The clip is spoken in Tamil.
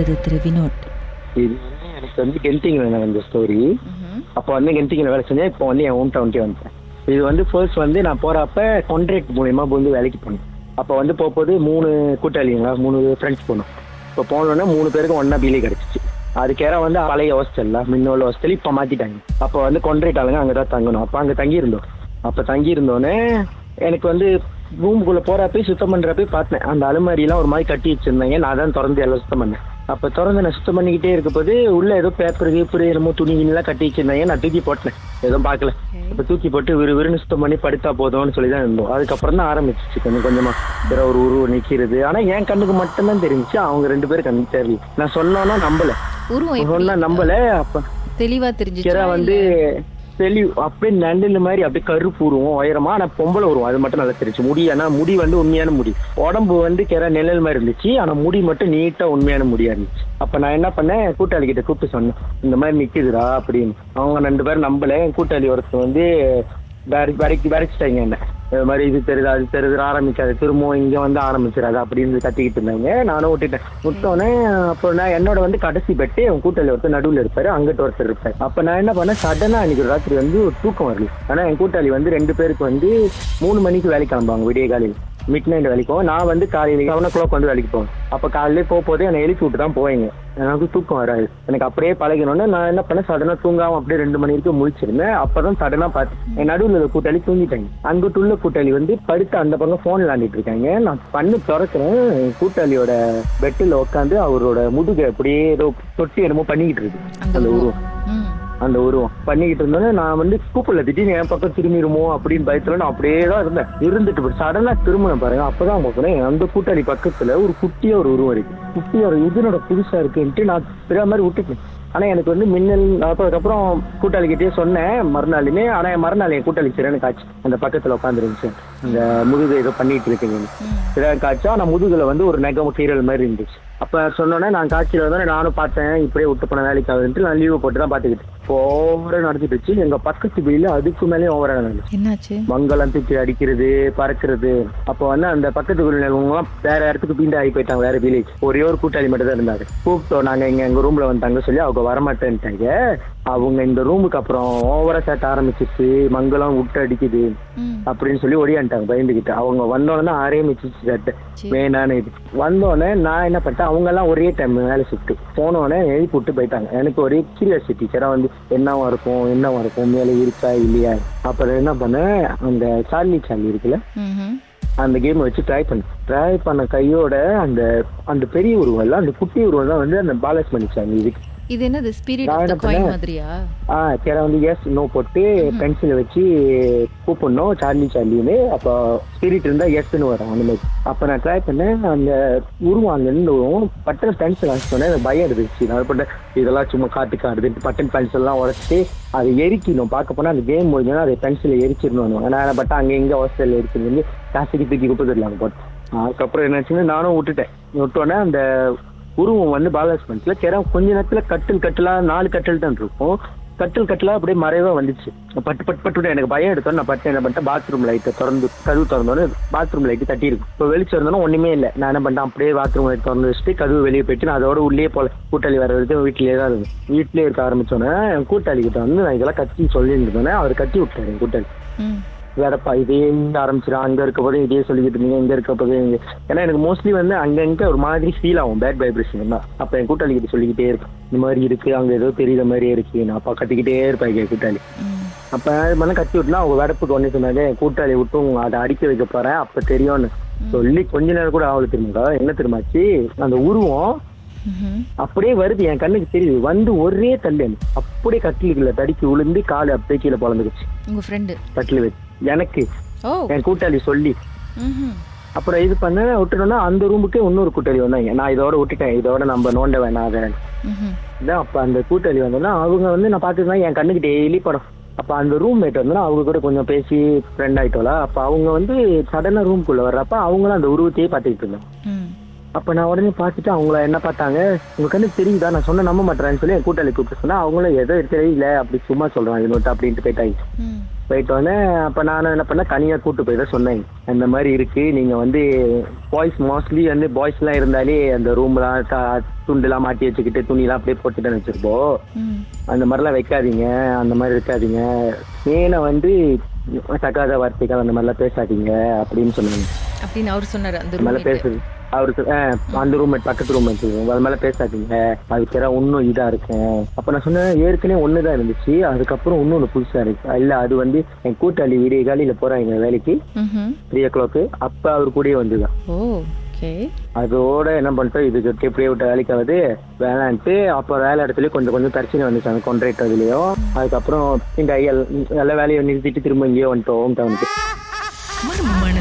நடந்தது திரு வினோத். இது வந்து எனக்கு வந்து கென்டிங்கில் நடந்த ஸ்டோரி அப்போ வந்து கென்டிங்கில் வேலை செஞ்சேன். இப்போ வந்து என் ஹோம் டவுன்க்கே வந்துட்டேன். இது வந்து ஃபர்ஸ்ட் வந்து நான் போகிறப்ப கான்ட்ராக்ட் மூலியமா வந்து வேலைக்கு போனேன். அப்போ வந்து போகும்போது மூணு கூட்டாளிங்களா மூணு ஃப்ரெண்ட்ஸ் போனோம். இப்போ போனோடனே மூணு பேருக்கு ஒன்றா பிலி கிடச்சிச்சு. அதுக்கேற வந்து பழைய ஹாஸ்டல்ல முன்னோட ஹாஸ்டல் இப்போ மாற்றிட்டாங்க அப்போ வந்து கான்ட்ராக்ட் ஆளுங்க அங்கே தான் தங்கணும். அப்போ அங்கே தங்கியிருந்தோம். அப்போ தங்கியிருந்தோன்னே எனக்கு வந்து ரூமுக்குள்ளே போகிறப்ப சுத்தம் பண்ணுறப்ப பார்த்தேன். அந்த அலுமாரியெல்லாம் ஒரு மாதிரி கட்டி வச்சுருந்தாங்க. நான் தான் திறந்து எல்லாம் சுத்தம் பண்ணேன். அப்போ திறந்து நான் சுத்தம் பண்ணிக்கிட்டே இருக்க போது உள்ள ஏதோ பேப்பர் கீப்பர் என்னமோ துணி கிணிலாம் கட்டி வச்சிருந்தாங்க. நான் தூக்கி போட்டேன். எதுவும் பார்க்கல. இப்போ தூக்கி போட்டு விறு விறுன்னு சுத்தம் பண்ணி படுத்தா போதும்னு சொல்லி தான் இருந்தோம். அதுக்கப்புறம் தான் ஆரம்பிச்சிச்சு. கொஞ்சம் கொஞ்சமா. வேற ஒரு உருவம் நிற்கிறது ஆனால் என் கண்ணுக்கு மட்டும்தான் தெரிஞ்சுச்சு. அவங்க ரெண்டு பேரும் கண்ணுக்கு தெரியல நான் சொன்னோன்னா நம்பல. சொன்னா நம்பல. அப்ப தெளிவா தெரிஞ்சுச்சா கிரா வந்து தெளி அப்படியே நண்டில் மாதிரி அப்படியே கருப்பு உருவம் உயரமா ஆனா பொம்பளை உருவம். அது மட்டும் நல்லா தெரிஞ்சு முடி ஆனா முடி வந்து உண்மையான முடி. உடம்பு வந்து கிற நிழல் மாதிரி இருந்துச்சு. ஆனா முடி மட்டும் நீட்டா உண்மையான முடியா இருந்துச்சு. அப்ப நான் என்ன பண்ணேன்? கூட்டாளி கிட்ட கூப்பிட்டு சொன்னேன். இந்த மாதிரி நிக்குதுடா அப்படின்னு. அவங்க ரெண்டு பேரும் நம்பல. கூட்டாளி ஒருத்தர் வந்து வரைக்கு வரைச்சிட்டாங்க என்ன? இது மாதிரி இது தெரியுது அது தெரியுது ஆரம்பிக்காது. திரும்பவும் இங்க வந்து ஆரம்பிச்சிடாது. அப்படின்னு கத்திக்கிட்டு இருந்தாங்க. நானும் விட்டுட்டேன் விட்டோன்னே அப்போ நான் என்னோட வந்து கடைசி பெட்டு என் கூட்டாளி ஒருத்தர் நடுவில் இருப்பாரு. அங்கிட்ட ஒருத்தர் இருப்பாரு. அப்ப நான் என்ன பண்ணேன்? சடனா அன்னைக்கு ராத்திரி வந்து ஒரு தூக்கம் வரல. ஆனா என் கூட்டாளி வந்து ரெண்டு பேருக்கு வந்து மூணு மணிக்கு வேலைக்கு கிளம்புவாங்க விடிய காலையில். மிட் நைட் வேலைக்கு போவேன் நான் வந்து காலையில் செவன் ஓ கிளாக் வந்து வேலைக்கு போவேன். அப்போ காலையிலே போக போதே என்னை எழுப்பி விட்டு தான் போவீங்க. எனக்கு தூக்கம் வராது. எனக்கு அப்படியே பழகினோன்னே நான் என்ன பண்ணேன்? சடனாக தூங்காம அப்படியே ரெண்டு மணி வரைக்கும் முழிச்சிருந்தேன். அப்பதான் சடனாக பார்த்து என் நடுவில் உள்ள கூட்டாளி தூங்கிட்டாங்க. அங்கிட்டு உள்ள கூட்டாளி வந்து படுத்து அந்த பக்கம் ஃபோன் விளாண்டிட்டு இருக்காங்க. நான் பண்ணு திறக்கிறேன். கூட்டாளியோட பெட்டில் உட்காந்து அவரோட முதுகை அப்படியே ஏதோ தொட்டி என்னமோ பண்ணிக்கிட்டு இருக்கு. அந்த உருவம். அந்த உருவம் பண்ணிக்கிட்டு இருந்தோன்னே நான் வந்து கூப்பிடல. திடீர்னு என் பக்கம் திரும்பிடுமோ அப்படின்னு பயத்துல நான் அப்படியே தான் இருந்தேன். இருந்துட்டு சடனா திரும்பினேன் பாருங்க. அப்பதான் அவங்க சொன்னேன் அந்த கூட்டாளி பக்கத்துல ஒரு குட்டியா ஒரு உருவம் இருக்கு. குட்டியா ஒரு இதனோட புதுசா இருக்குன்ட்டு நான் தெரியாத மாதிரி விட்டுட்டேன். ஆனா எனக்கு வந்து மின்னல் அதுக்கப்புறம் கூட்டாளி கிட்டே சொன்னேன் மறுநாளுமே. ஆனா என் மறுநாள் என் கூட்டாளி சிறனு காய்ச்சி அந்த பக்கத்துல உட்காந்துருந்துச்சு அந்த முதுகு ஏதோ பண்ணிட்டு இருக்கீங்க சிறன் காய்ச்சா ஆனா முதுகுல வந்து ஒரு நெகம் கீரல் மாதிரி இருந்துச்சு. அப்ப சொன்னோன்னே நான் காய்ச்சல் வந்தோடனே நானும் பார்த்தேன். இப்படியே விட்டு போன வேலைக்கு ஆகுதுன்ட்டு நான் லீவு போட்டு தான் பார்த்துக்கிட்டேன். ஓவரா நடந்துட்டு இருந்துச்சு எங்க பக்கத்து வெயில அதுக்கு மேலே ஓவரா நடந்துச்சு. என்னாச்சு? மங்கலம் தூக்கி அடிக்கிறது பறக்கிறது. அப்போ வந்து அந்த பக்கத்து குழுலாம் வேற இடத்துக்கு பீண்டு ஆகி போயிட்டாங்க வேற வில்லேஜ் ஒரே ஒரு கூட்டாளி மட்டும் தான் இருந்தாரு. கூப்பிட்டோம் நாங்க இங்க எங்க ரூம்ல வந்தாங்க சொல்லி அவங்க வரமாட்டேன்ட்டாங்க. அவங்க இந்த ரூமுக்கு அப்புறம் ஓவரா சேட்ட ஆரம்பிச்சிச்சு மங்கலம் விட்டு அடிக்குது. அப்படின்னு சொல்லி ஒடியான்ட்டாங்க பயந்துகிட்டு. அவங்க வந்தோடனே ஆரம்பிச்சிச்சு சேட்டை. வேணான்னு இது. வந்தோடனே நான் என்ன பண்ணிட்டேன் அவங்க எல்லாம் ஒரே டைம் வேலை ஷிஃப்ட் போனோடனே எழுப்பி விட்டு போயிட்டாங்க. எனக்கு ஒரே கியூரியாசிட்டி டீச்சரா வந்து என்னவா இருக்கும் என்னவா இருக்கும் மேலே இருக்கா இல்லையா? அப்புறம் என்ன பண்ணேன் அந்த சார்லி சார்லி இருக்குல்ல. அந்த கேம் வச்சு ட்ரை பண்ணேன். ட்ரை பண்ண கையோட அந்த அந்த பெரிய உருவம் இல்ல அந்த குட்டி உருவம் தான் வந்து அந்த பேலன்ஸ் பண்ணிச்சாங்க இதுக்கு. இது என்னது? Spirit of the coin? மாதிரியா? ஆ கேர வந்து எஸ் நோ போட்டு பென்சிலை வச்சு கூப்பிடணும் சார்லி சார்லின்னு அப்போ ஸ்பிரிட் இருந்தா எஸ்ன்னு வரும் அந்த மாதிரி. அப்போ நான் ட்ரை பண்ணேன் அந்த உருவம் அங்க இருந்து வரும். பட்டன் பென்சில் சொன்னேன் எனக்கு பயம் இருந்துச்சு. நான் பண்ணேன்? இதெல்லாம் சும்மா காட்டு காடுது பட்டன் பென்சில் எல்லாம் உடச்சிட்டு அதை எரிக்கணும். பார்க்க போனா அந்த கேம் முடிஞ்சோன்னா அதை பென்சிலை எரிச்சிடணும் நான் பட் அங்கே எங்க ஹாஸ்டலில் எரிச்சிருந்து காசுக்கு தூக்கி குப்பதிடலாம் போட்டு அதுக்கப்புறம் என்னாச்சுன்னா நானும் விட்டுட்டேன். விட்டோன்னே அந்த உருவம் வந்து பேலன்ஸ் பண்ணிச்சுல கிரம் கொஞ்ச நேரத்துல கட்டில் கட்டிலா நாலு கட்டில் தான் இருக்கும். கட்டில் கட்டிலா அப்படியே மறைவா வந்துச்சு. பட்டு பட்டு பட்டு எனக்கு பயம் எடுத்தோம் நான் பட்டு என்ன பண்ணிட்டேன் பாத்ரூம் லைட்டை திறந்து கதவு திறந்தோன்னு பாத்ரூம் லைட்டு தட்டியிருக்கு இப்போ வெளிச்சம் இருந்தோன்னா ஒண்ணுமே இல்லை. நான் என்ன பண்ணிட்டேன் அப்படியே பாத்ரூம் லைட் திறந்து வச்சுட்டு கதவு வெளியே போயிட்டு நான் அதோட உள்ளே போல கூட்டாளி வர வரைக்கும் வீட்டிலேயே தான் இருந்தேன். வீட்டிலேயே இருக்க ஆரம்பிச்சோன்னே என் கூட்டாளி கிட்ட வந்து நான் இதெல்லாம் கத்தி சொல்லியிருந்தோன்னே அவர் கட்டி விட்டாரு என் கூட்டாளி. வேறப்பா இதே ஆரம்பிச்சிடும் அங்க இருக்க போதே இதே சொல்லிக்கிட்டு இருந்தீங்க இங்க இருக்க போதே இங்க. ஏன்னா எனக்கு மோஸ்ட்லி வந்து அங்கங்க ஒரு மாதிரி ஃபீல் ஆகும் பேட் வைப்ரேஷன் தான். அப்ப என் கூட்டாளி கிட்ட சொல்லிக்கிட்டே இருப்பேன். இந்த மாதிரி இருக்கு அங்க ஏதோ தெரியுற மாதிரி இருக்கு. நான் அப்பா கட்டிக்கிட்டே இருப்பேன் என் கூட்டாளி. அப்ப இது மாதிரி கட்டி விட்டுனா அவங்க வேடப்புக்கு ஒண்ணு சொன்னாங்க என் கூட்டாளி விட்டு உங்க அதை அடிக்க வைக்க போறேன் அப்ப தெரியும்னு. சொல்லி கொஞ்ச நேரம் கூட ஆகல திரும்ப என்ன திரும்பாச்சு அந்த உருவம். அப்படியே வருது என் கண்ணுக்கு தெரியுது. வந்து ஒரே தள்ளு. அப்படியே கட்டிலுக்குள்ள தடிக்கி விழுந்து காலு அப்படியே கீழே பழந்துக்குச்சு உங்க ஃப்ரெண்டு கட்டில் வச்சு. எனக்கு. என் கூட்டாளி சொல்லி. அப்புறம் இது பண்ண விட்டுட்டோம்னா அந்த ரூமுக்கே இன்னொரு கூட்டாளி வந்தாங்க. நான் இதோட விட்டுட்டேன். இதோட நம்ம நோண்ட வேணாம் அதை. இதான் அப்ப அந்த கூட்டாளி வந்தோன்னா அவங்க வந்து நான் பார்த்துருந்தேன் என் கண்ணுக்கு டெய்லி படம். அப்ப அந்த ரூம் மேட் வந்து அவங்க கூட கொஞ்சம் பேசி ஃப்ரெண்ட் ஆயிட்டோம்ல. அப்ப அவங்க வந்து சடனா ரூம்குள்ள வர்றப்ப அவங்களும் அந்த உருவத்தையே பார்த்துக்கிட்டு இருந்தாங்க. ம். அப்ப நான் உடனே பார்த்துட்டு அவங்கள என்ன பார்த்தாங்க? உங்க கண்ணுக்கு தெரியுதா? நான் சொன்ன நம்ப மாட்டேறேன்னு சொல்லி என் கூட்டாளி கூப்பிட்டு சொன்னா அவங்களும் ஏதோ தெரியல அப்படி சும்மா சொல்றாங்க இன்னொரு அப்படின்ட்டு போயிட்டாங்க. போயிட்டோன்னே அப்போ நான் என்ன பண்ணேன் தனியாக கூட்டு போய் தான் சொன்னேன். அந்த மாதிரி இருக்கு நீங்க வந்து பாய்ஸ் மோஸ்ட்லி வந்து பாய்ஸ்லாம் இருந்தாலே அந்த ரூம்லாம் துண்டுலாம் மாட்டி வச்சுக்கிட்டு துணிலாம் அப்படியே போட்டுட்டு வச்சிருப்போம். அந்த மாதிரிலாம் வைக்காதீங்க அந்த மாதிரி இருக்காதீங்க. மேல வந்து தக்காத வார்த்தைகள் அந்த மாதிரிலாம் பேசாதீங்க அப்படின்னு சொன்னாங்க. அப்படின்னு அவர் சொன்னாரு அந்த roommate. பேசுது அவருக்கு அந்த ரூம் பக்கத்து ரூம் அது மேல பேசாதீங்க. அதுக்கு ஏதாவது இன்னும் இதா இருக்கும் அப்ப நான் சொன்னேன் ஏற்கனவே ஒண்ணுதான் இருந்துச்சு. அதுக்கப்புறம் இன்னொன்னு புதுசா இருக்கு. இல்ல அது வந்து என் கூட்டாளி விடிய காலையில போறாங்க வேலைக்கு. த்ரீ ஓ கிளாக்கு அப்ப அவர் கூடயே வந்துதான். அதோட என்ன பண்ணிட்டோம் இதுக்கு எப்படியே விட்ட வேலைக்கு ஆகுது வேணான்ட்டு அப்போ வேலை இடத்துல கொஞ்சம் கொஞ்சம் பிரச்சனை வந்துச்சு அந்த அதுலயும். அதுக்கப்புறம் இந்த ஐஎல் எல்லா வேலையை நிறுத்திட்டு திரும்ப இங்கேயே வந்துட்டோம் ஹோம் டவுனுக்கு